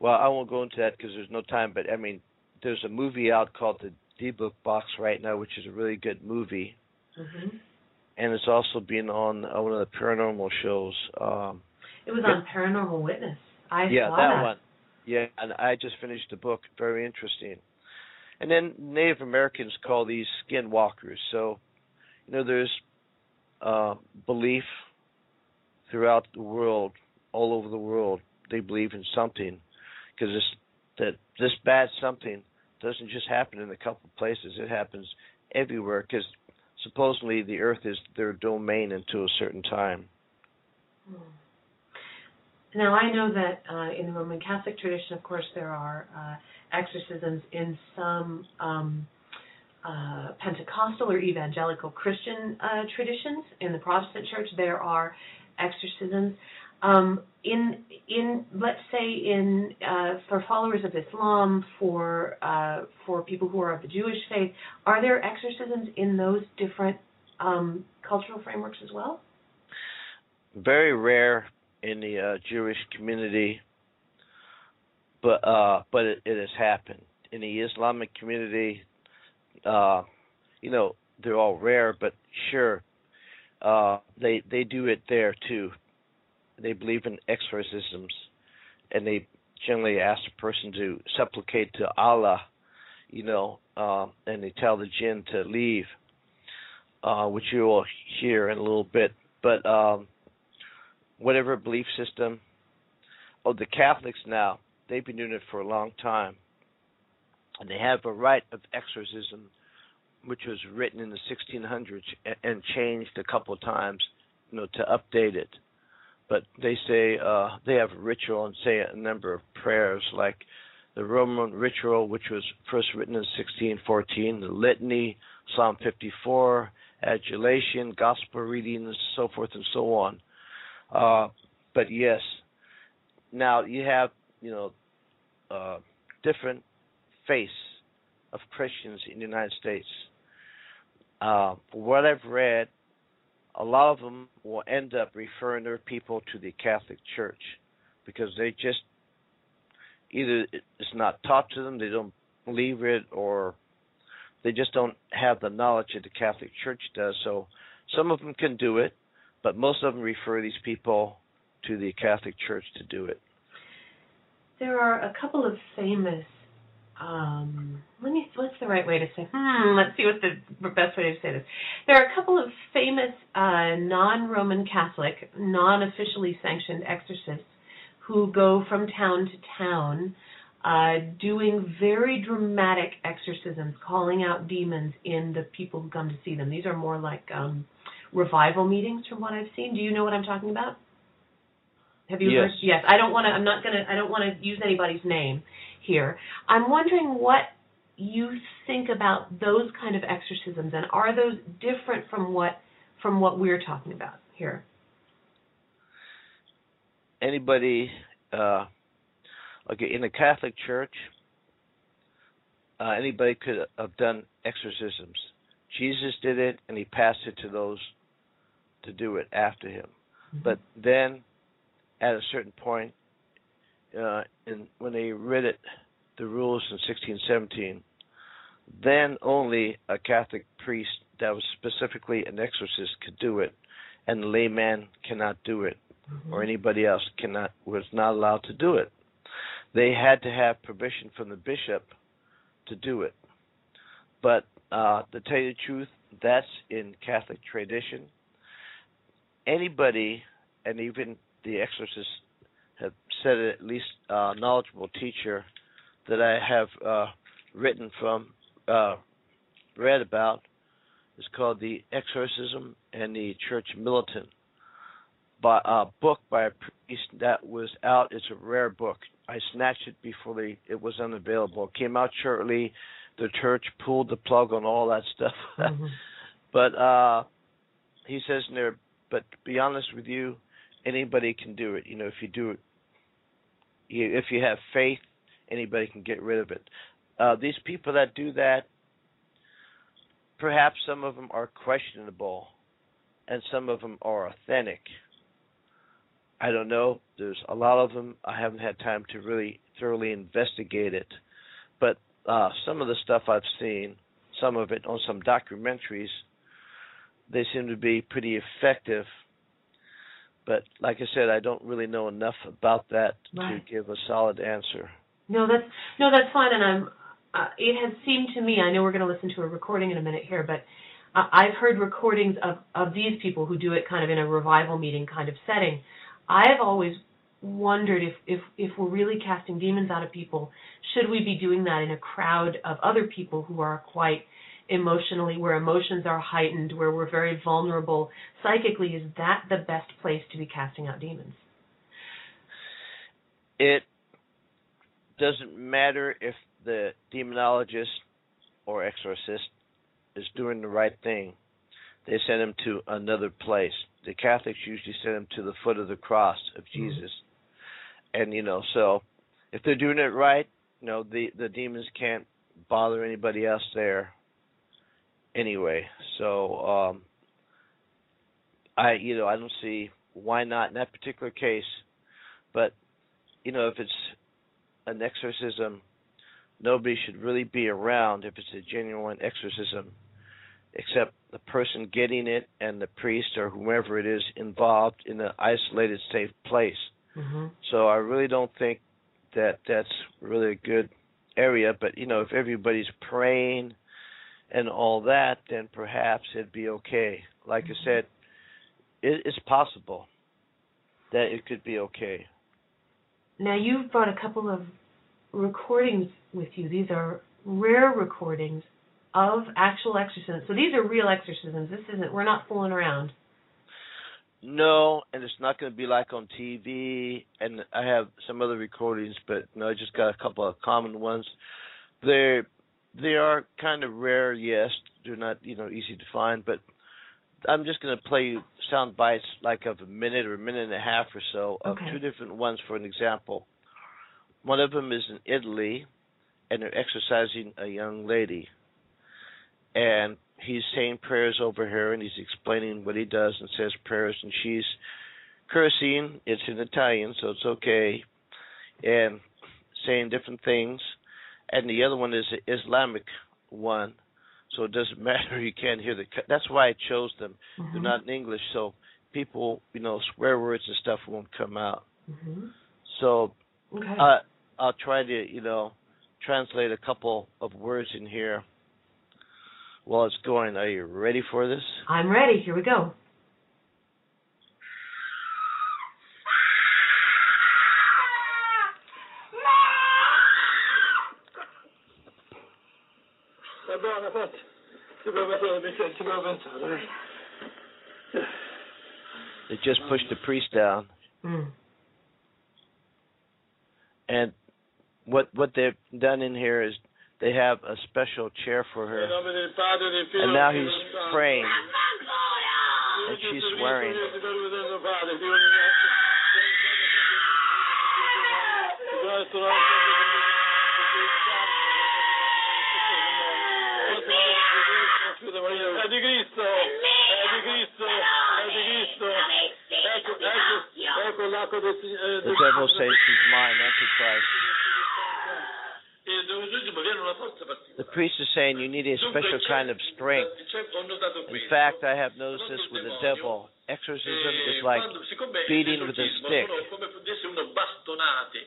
[SPEAKER 3] well, I won't go into that because there's no time. But I mean, there's a movie out called the Dybbuk Box right now, which is a really good movie,
[SPEAKER 2] Mhm.
[SPEAKER 3] and it's also been on uh, one of the paranormal shows. Um,
[SPEAKER 2] It was on Paranormal Witness. I
[SPEAKER 3] yeah,
[SPEAKER 2] saw
[SPEAKER 3] that one. Yeah, and I just finished the book. Very interesting. And then Native Americans call these skinwalkers. So, you know, there's uh, belief throughout the world, all over the world. They believe in something because this that this bad something doesn't just happen in a couple places. It happens everywhere because supposedly the earth is their domain until a certain time.
[SPEAKER 2] Now I know that uh, in the Roman Catholic tradition, of course, there are uh, exorcisms in some um, uh, Pentecostal or evangelical Christian uh, traditions. In the Protestant Church, there are exorcisms. Um, in in let's say in uh, for followers of Islam, for uh, for people who are of the Jewish faith, are there exorcisms in those different um, cultural frameworks as well?
[SPEAKER 3] very rare in the uh, Jewish community, but uh, but it, it has happened in the Islamic community. Uh, you know, they're all rare, but sure, uh, they they do it there too. They believe in exorcisms, and they generally ask the person to supplicate to Allah, you know, uh, and they tell the jinn to leave, uh, which you will hear in a little bit. But um, whatever belief system, oh, the Catholics now, they've been doing it for a long time. And they have a rite of exorcism, which was written in the 1600s and changed a couple of times, you know, to update it but they say uh, they have ritual and say a number of prayers, like the Roman ritual, which was first written in 1614, the Litany, Psalm 54, adulation, gospel readings, so forth and so on. Uh, but yes, now you have you know uh, different faiths of Christians in the United States. Uh, what I've read, a lot of them will end up referring their people to the Catholic Church because they just either it's not taught to them, they don't believe it, or they just don't have the knowledge that the Catholic Church does. So some of them can do it, but most of them refer these people to the Catholic Church to do it.
[SPEAKER 2] There are a couple of famous um, the right way to say hmm let's see what's the best way to say this. There are a couple of famous uh, non-roman catholic non-officially sanctioned exorcists who go from town to town uh, doing very dramatic exorcisms calling out demons in the people who come to see them. These are more like um, revival meetings from what i've seen. Do you know what i'm talking about? Have you
[SPEAKER 3] yes.
[SPEAKER 2] heard? Yes. I don't want to i'm not going to i don't want to use anybody's name here. I'm wondering what you think about those kind of exorcisms, and are those different from what from what we're talking about here?
[SPEAKER 3] Anybody, uh, okay, in the Catholic Church, uh, anybody could have done exorcisms. Jesus did it, and he passed it to those to do it after him. Mm-hmm. But then, at a certain point, uh, in, when they read it, the rules in 1617, then only a Catholic priest that was specifically an exorcist could do it, and the layman cannot do it, mm-hmm. or anybody else cannot was not allowed to do it. They had to have permission from the bishop to do it. But uh, to tell you the truth, that's in Catholic tradition. Anybody, and even the exorcist have said it, at least a knowledgeable teacher that I have uh, written from, uh, read about, is called The Exorcism and the Church Militant. By a book by a priest that was out. It's a rare book. I snatched it before they, it was unavailable. It came out shortly. The church pulled the plug on all that stuff. [LAUGHS] Mm-hmm. but uh, he says in there, but to be honest with you, anybody can do it. You know, if you do it you, if you have faith, anybody can get rid of it. Uh, these people that do that, perhaps some of them are questionable, and some of them are authentic. I don't know. There's a lot of them. I haven't had time to really thoroughly investigate it, but uh, some of the stuff I've seen, some of it on some documentaries, they seem to be pretty effective but like I said, I don't really know enough about that right. to give a solid answer.
[SPEAKER 2] No, that's no, that's fine, and I'm. Uh, it has seemed to me. I know we're going to listen to a recording in a minute here, but uh, I've heard recordings of of these people who do it kind of in a revival meeting kind of setting. I've always wondered if if if we're really casting demons out of people, should we be doing that in a crowd of other people who are quite emotionally, where emotions are heightened, where we're very vulnerable psychically, is that the best place to be casting out demons?
[SPEAKER 3] It doesn't matter if the demonologist or exorcist is doing the right thing. They send him to another place. The Catholics usually send him to the foot of the cross of mm-hmm. Jesus. Mm-hmm. And you know, so if they're doing it right, you know, the the demons can't bother anybody else there anyway. So um, I you know I don't see why not in that particular case, but you know if it's an exorcism, nobody should really be around if it's a genuine exorcism, except the person getting it and the priest or whomever it is involved in an isolated, safe place. Mm-hmm. So I really don't think that that's really a good area. But you know, if everybody's praying and all that, then perhaps it'd be okay. Like I said, it, it's possible that it could be okay.
[SPEAKER 2] Now you've brought a couple of recordings with you. These are rare recordings of actual exorcisms. So these are real exorcisms. This isn't. We're not fooling around.
[SPEAKER 3] No, and it's not going to be like on TV. And I have some other recordings, but no, I just got a couple of common ones. They they are kind of rare, yes. They're not you know easy to find, but I'm just going to play you sound bites like of a minute or a minute and a half or so of
[SPEAKER 2] Okay.
[SPEAKER 3] two different ones for an example. One of them is in Italy, and they're exercising a young lady, and he's saying prayers over her, and he's explaining what he does and says prayers, and she's cursing. It's in Italian, so it's okay, and saying different things. And the other one is an Islamic one, so it doesn't [LAUGHS] matter. You can't hear the. That's why I chose them. They're
[SPEAKER 2] Mhm.
[SPEAKER 3] not in English, so people, you know, swear words and stuff won't come out.
[SPEAKER 2] Mhm.
[SPEAKER 3] So
[SPEAKER 2] Okay.
[SPEAKER 3] uh, I'll try to, you know, translate a couple of words in here while it's going. Are you ready for this?
[SPEAKER 2] I'm ready. Here we go.
[SPEAKER 4] Va buona, fatta. Ci puoi pensare, Michele, ci puoi pensare. eh.
[SPEAKER 3] They just pushed the priest down,
[SPEAKER 2] Mm.
[SPEAKER 3] and what what they've done in here is they have a special chair for her,
[SPEAKER 4] nome del Padre, del Figlio
[SPEAKER 3] and
[SPEAKER 4] e
[SPEAKER 3] now he's praying, and she's swearing.
[SPEAKER 4] Dio
[SPEAKER 3] saying you need a special kind of strength. In fact, I have noticed this with the devil. Exorcism
[SPEAKER 4] Eh,
[SPEAKER 3] is like beating with a stick.
[SPEAKER 4] sono come fosse uno bastonate,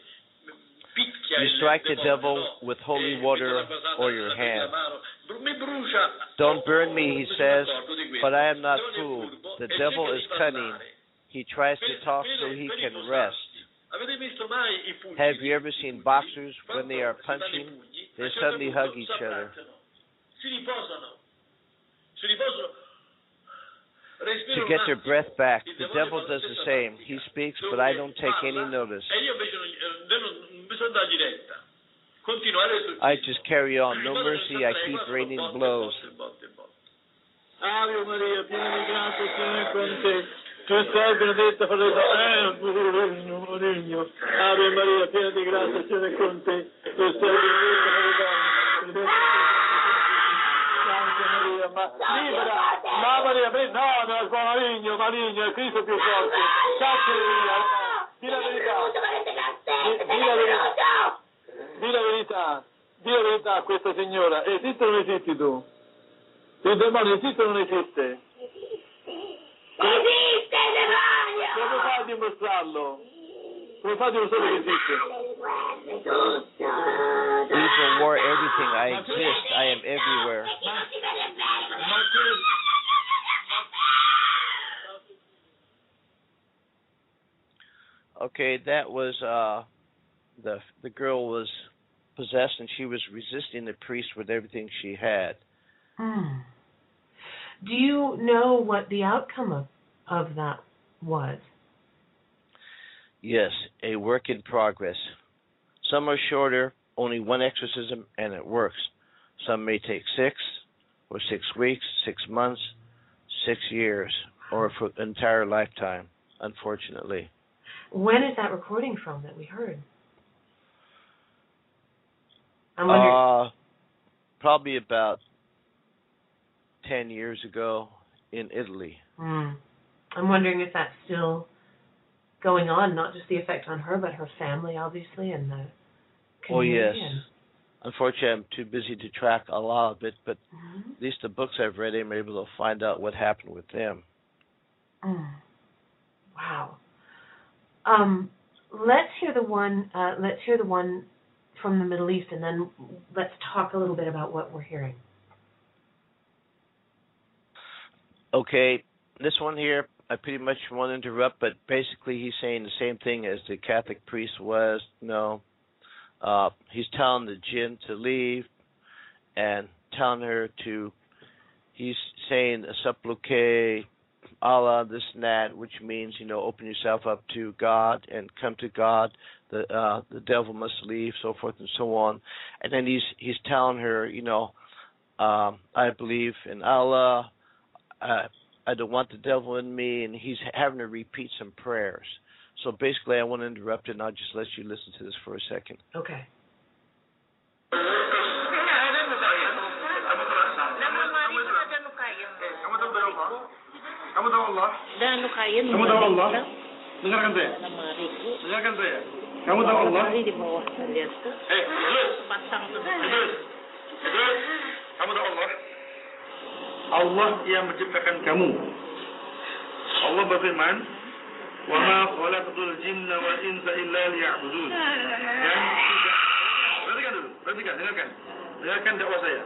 [SPEAKER 4] picchia
[SPEAKER 3] You strike the devil with holy
[SPEAKER 4] Eh,
[SPEAKER 3] water
[SPEAKER 4] mette la basata
[SPEAKER 3] or your hand.
[SPEAKER 4] mano, bru- mi brucia.
[SPEAKER 3] Don't burn me, he says,
[SPEAKER 4] d'accordo di questo.
[SPEAKER 3] but I am not fooled. The devil is cunning. He tries to talk so he can rest.
[SPEAKER 4] Avete visto mai i pugni?
[SPEAKER 3] Have you ever seen boxers when they are
[SPEAKER 4] Quando si danno i
[SPEAKER 3] punching? they
[SPEAKER 4] a un certo
[SPEAKER 3] suddenly hug each other.
[SPEAKER 4] Abbracciano, Si riposano. Si riposano.
[SPEAKER 3] To get their breath back, the devil does the same. He speaks, but I don't take any notice.
[SPEAKER 4] E io invece non, eh, non, non bisogna dargli retta. Continuare sul
[SPEAKER 3] I just carry on. No mercy, I keep raining blows.
[SPEAKER 4] Ave Maria, piena di grazia, Signore è con te. Tu sei benedetta fra le donne. Regno. Ave Maria, piena di grazia, Signore è con te. Tu sei benedetta fra le donne. Ma libera, ma Maria, pre- no, no, maligno, maligno, è Cristo più forte. Caccia via, di la verità. Di, di la verità. Di la verità. Di la verità a questa signora. Esiste o non esisti tu? Il demonio esiste o non esiste?
[SPEAKER 5] Esiste il demonio!
[SPEAKER 4] Come fai a dimostrarlo? Come fai a dimostrare che esiste?
[SPEAKER 3] Evil war everything. I exist. I am everywhere. Okay, that was uh the the girl was possessed and she was resisting the priest with everything she had.
[SPEAKER 2] Hmm. Do you know what the outcome of, of that was?
[SPEAKER 3] Yes, a work in progress. Some are shorter, only one exorcism, and it works. Some may take six, or six weeks, six months, six years, or for an entire lifetime, unfortunately.
[SPEAKER 2] When is that recording from that we heard? I'm wondering.
[SPEAKER 3] Uh, probably about 10 years ago in Italy.
[SPEAKER 2] Hmm. I'm wondering if that's still going on, not just the effect on her, but her family, obviously, and the community.
[SPEAKER 3] Oh, yes.
[SPEAKER 2] and-
[SPEAKER 3] Unfortunately, I'm too busy to track a lot of it, but
[SPEAKER 2] Mhm.
[SPEAKER 3] at least the books I've read, I'm able to find out what happened with them.
[SPEAKER 2] Mm. Wow. Um, let's hear the one. Uh, let's hear the one from the Middle East, and then let's talk a little bit about what we're hearing.
[SPEAKER 3] Okay, this one here, I pretty much won't interrupt, but basically he's saying the same thing as the Catholic priest was. No, uh, he's telling the jinn to leave and telling her to. He's saying a supplicate Allah, this and that, which means you know open yourself up to God and come to God. The uh, the devil must leave, so forth and so on. And then he's he's telling her, you know, um, I believe in Allah. I, I don't want the devil in me, and he's having to repeat some prayers. So basically, I want to interrupt it, and I'll just let you listen to this for a second.
[SPEAKER 2] Okay.
[SPEAKER 5] Kamu tahu Allah?
[SPEAKER 6] Dan lukain
[SPEAKER 5] Kamu tahu Allah? Dengarkan saya. Dengarkan saya. Kamu tahu Allah?
[SPEAKER 6] Di bawah
[SPEAKER 5] Eh, Idris.
[SPEAKER 6] pasang.
[SPEAKER 5] Idris. Idris. Kamu tahu Allah? Allah yang menciptakan kamu. Allah berfirman, "Wa ma khalaqtul jinna wal insa illa liya'budun." Dan Perhatikan dulu, perhatikan, dengarkan. Dengarkan dakwah saya.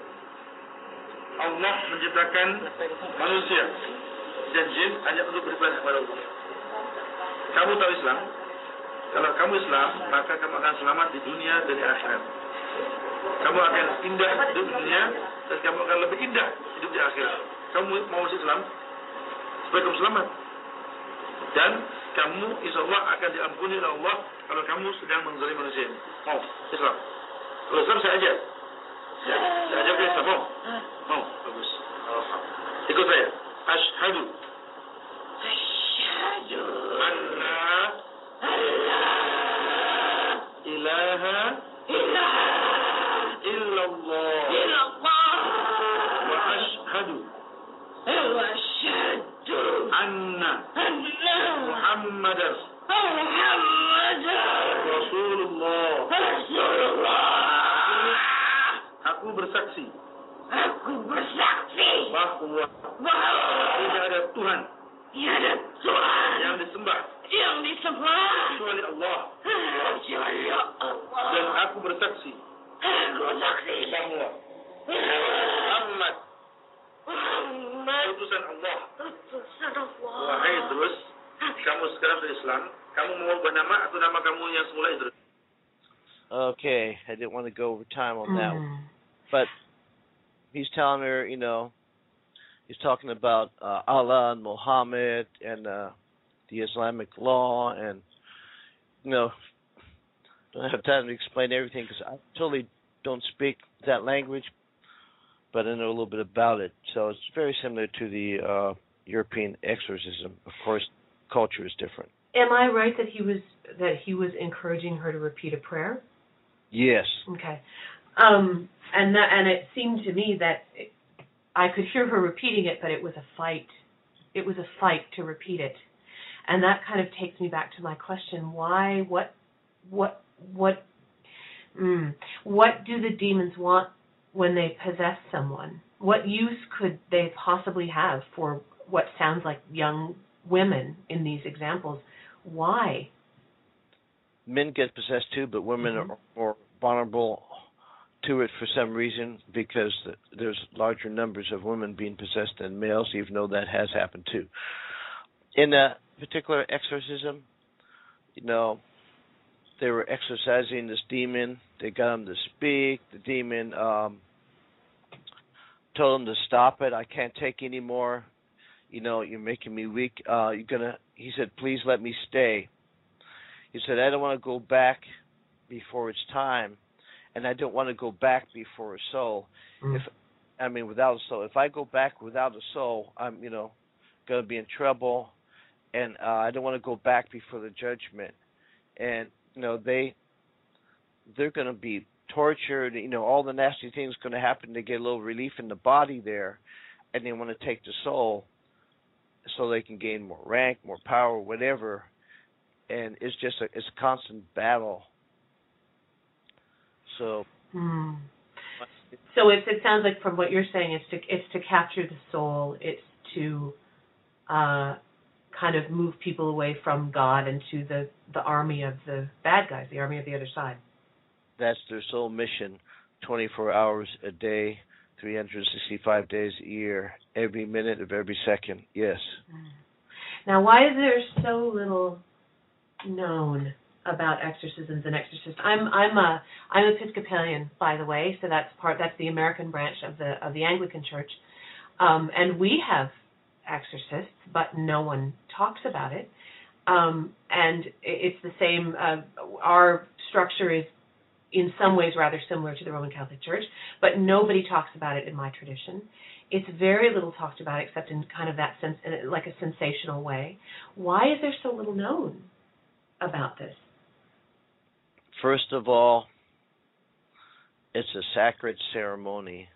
[SPEAKER 5] Allah menciptakan manusia dan jin hanya untuk beribadah kepada Allah. Kamu tahu Islam? Kalau kamu Islam, maka kamu akan selamat di dunia dan di akhirat. Kamu akan indah di dunia dan kamu akan lebih indah hidup di akhirat. Kamu mau Islam supaya kamu selamat. Dan kamu insya Allah akan diampuni oleh Allah kalau kamu sedang menzalimi manusia ini. Mau Islam? Kalau Islam saya ajar. Saya, saya ajar ke Islam. Mau? Mau? Bagus. Ikut saya. أشهد
[SPEAKER 6] أشهد
[SPEAKER 5] أن لا إله إلا الله
[SPEAKER 6] إلا الله.
[SPEAKER 5] وأشهد
[SPEAKER 6] وأشهد
[SPEAKER 5] أن
[SPEAKER 6] محمدا
[SPEAKER 5] محمدا
[SPEAKER 6] رسول الله. رسول الله.
[SPEAKER 5] Aku bersaksi.
[SPEAKER 6] Aku bersaksi.
[SPEAKER 5] Bahwa
[SPEAKER 6] bahwa
[SPEAKER 5] tidak ada Tuhan.
[SPEAKER 6] Tiada Tuhan.
[SPEAKER 5] Yang disembah.
[SPEAKER 6] Yang disembah.
[SPEAKER 5] Kecuali Allah.
[SPEAKER 6] Kecuali Allah.
[SPEAKER 5] dan aku bersaksi.
[SPEAKER 6] Aku saksi
[SPEAKER 5] bahwa Muhammad.
[SPEAKER 6] Muhammad.
[SPEAKER 5] Utusan Allah.
[SPEAKER 6] utusan Allah.
[SPEAKER 5] Wahai Idrus, kamu sekarang sudah Islam, kamu mau ubah nama atau nama kamu yang semula Idrus?
[SPEAKER 3] Okay, I didn't want to go over time on that. One.
[SPEAKER 2] Mm.
[SPEAKER 3] but he's telling her, you know, he's talking about uh, Allah and Muhammad and uh, the Islamic law, and you know, [LAUGHS] don't have time to explain everything because I totally don't speak that language, but I know a little bit about it. So it's very similar to the uh, European exorcism. Of course, culture is different.
[SPEAKER 2] Am I right that he was that he was encouraging her to repeat a prayer?
[SPEAKER 3] Yes.
[SPEAKER 2] Okay. Um, and that, and it seemed to me that it, I could hear her repeating it, but it was a fight. It was a fight to repeat it, and that kind of takes me back to my question: Why? What? What? What? Mm, what do the demons want when they possess someone? What use could they possibly have for what sounds like young women in these examples? Why?
[SPEAKER 3] men get possessed too, but women
[SPEAKER 2] Mhm.
[SPEAKER 3] are more vulnerable to it for some reason because there's larger numbers of women being possessed than males, even though that has happened too. In a particular exorcism, you know, they were exorcising this demon. They got him to speak. The demon um, told him to stop it. I can't take any more. You know, you're making me weak. Uh, you're gonna. He said, please let me stay. He said, I don't want to go back before it's time, and I don't want to go back before a soul.
[SPEAKER 2] Mm.
[SPEAKER 3] If I mean without a soul, if I go back without a soul, I'm you know going to be in trouble, and uh, I don't want to go back before the judgment. And you know they they're going to be tortured. You know all the nasty things going to happen to get a little relief in the body there, and they want to take the soul so they can gain more rank, more power, whatever and it's just a it's a constant battle. So
[SPEAKER 2] Hmm. So it's, it sounds like from what you're saying, it's to it's to capture the soul. It's to uh, kind of move people away from God and to the the army of the bad guys, the army of the other side.
[SPEAKER 3] That's their sole mission 24 hours a day, 365 days a year, every minute of every second. Yes.
[SPEAKER 2] Now, why is there so little known about exorcisms and exorcists? I'm I'm a I'm Episcopalian, by the way, so that's part that's the American branch of the of the Anglican Church, um, and we have exorcists, but no one talks about it. Um, and it's the same. Uh, our structure is in some ways rather similar to the Roman Catholic Church, but nobody talks about it in my tradition. It's very little talked about, except in kind of that sense, like a sensational way. Why is there so little known about this?
[SPEAKER 3] First of all, it's a sacred ceremony.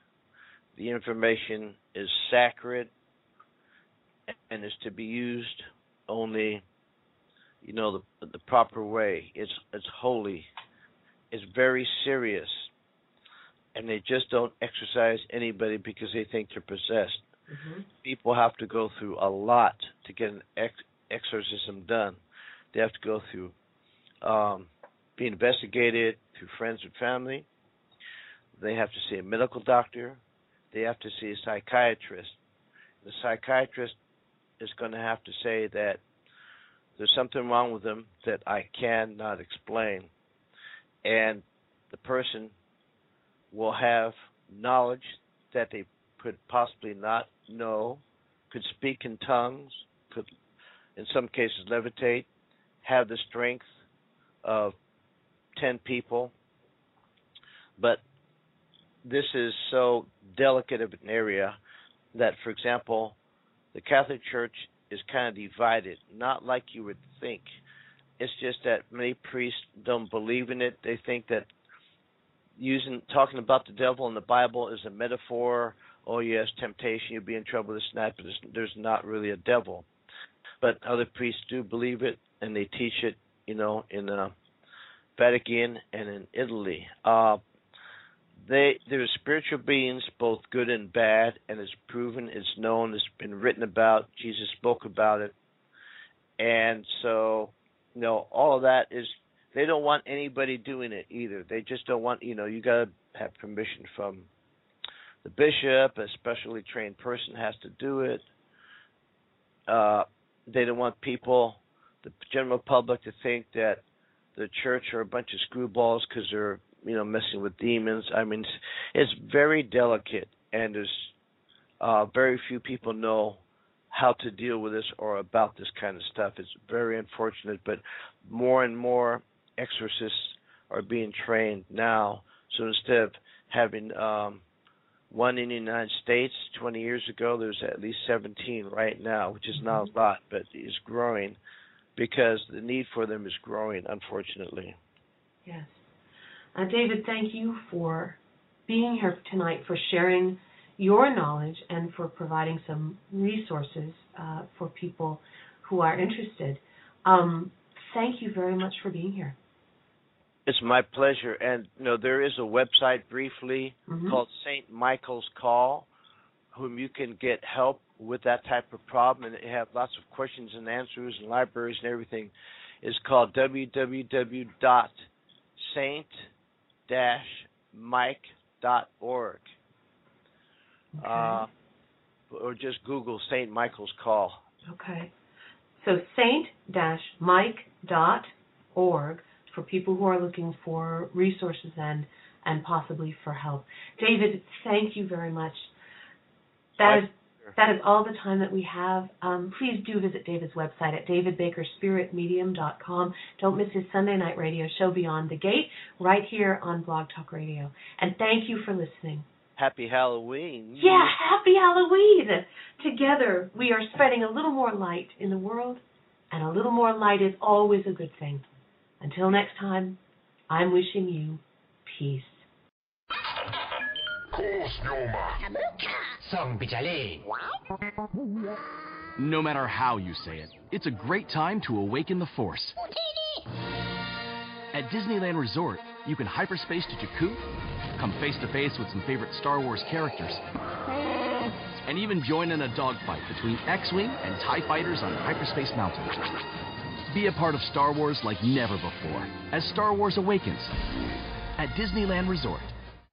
[SPEAKER 3] The information is sacred and is to be used only, you know, the the proper way. It's it's holy. It's very serious, and they just don't exercise anybody because they think they're possessed.
[SPEAKER 2] Mm-hmm.
[SPEAKER 3] People have to go through a lot to get an ex- exorcism done. They have to go through um, be investigated through friends and family. They have to see a medical doctor. They have to see a psychiatrist. The psychiatrist is going to have to say that there's something wrong with them that I cannot explain. And the person will have knowledge that they could possibly not know, could speak in tongues, could, in some cases, levitate, have the strength of 10 people. But this is so delicate of an area that, for example, the Catholic Church is kind of divided, not like you would think. It's just that many priests don't believe in it. They think that using talking about the devil in the Bible is a metaphor. Oh yes, temptation, you'll be in trouble. This that, but there's, there's not really a devil. But other priests do believe it, and they teach it. You know, in the Vatican and in Italy. Uh, they they're spiritual beings, both good and bad, and it's proven, it's known, it's been written about. Jesus spoke about it, and so you know all of that is. They don't want anybody doing it either. They just don't want you know you got to have permission from the bishop. A specially trained person has to do it. Uh, they don't want people, the general public, to think that the church are a bunch of screwballs because they're you know messing with demons. I mean, it's, it's very delicate, and there's uh, very few people know how to deal with this or about this kind of stuff. It's very unfortunate, but more and more exorcists are being trained now. So instead of having um, one in the United States 20 years ago, there's at least 17 right now, which is not a lot, but is growing because the need for them is growing, unfortunately.
[SPEAKER 2] Yes. Uh, David, thank you for being here tonight, for sharing your knowledge, and for providing some resources uh, for people who are interested. Um, thank you very much for being here.
[SPEAKER 3] It's my pleasure, and you know there is a website briefly
[SPEAKER 2] Mhm.
[SPEAKER 3] called Saint Michael's Call, whom you can get help with that type of problem, and they have lots of questions and answers and libraries and everything. is called www.saint-mike.org,
[SPEAKER 2] Okay.
[SPEAKER 3] uh, or just Google Saint Michael's Call.
[SPEAKER 2] Okay. So saint-mike.org for people who are looking for resources and and possibly for help. David, thank you very much. That
[SPEAKER 3] My
[SPEAKER 2] is that is all the time that we have. Um, please do visit David's website at davidbakerspiritmedium.com. Don't miss his Sunday night radio show Beyond the Gate right here on Blog Talk Radio. And thank you for listening.
[SPEAKER 3] Happy Halloween!
[SPEAKER 2] Yeah, happy Halloween! Together, we are spreading a little more light in the world, and a little more light is always a good thing. Until next time, I'm wishing you peace.
[SPEAKER 1] No matter how you say it, it's a great time to awaken the Force. At Disneyland Resort, you can hyperspace to Jakku, come face to face with some favorite Star Wars characters, and even join in a dogfight between X-Wing and TIE fighters on Hyperspace Mountain. Be a part of Star Wars like never before as Star Wars Awakens at Disneyland Resort.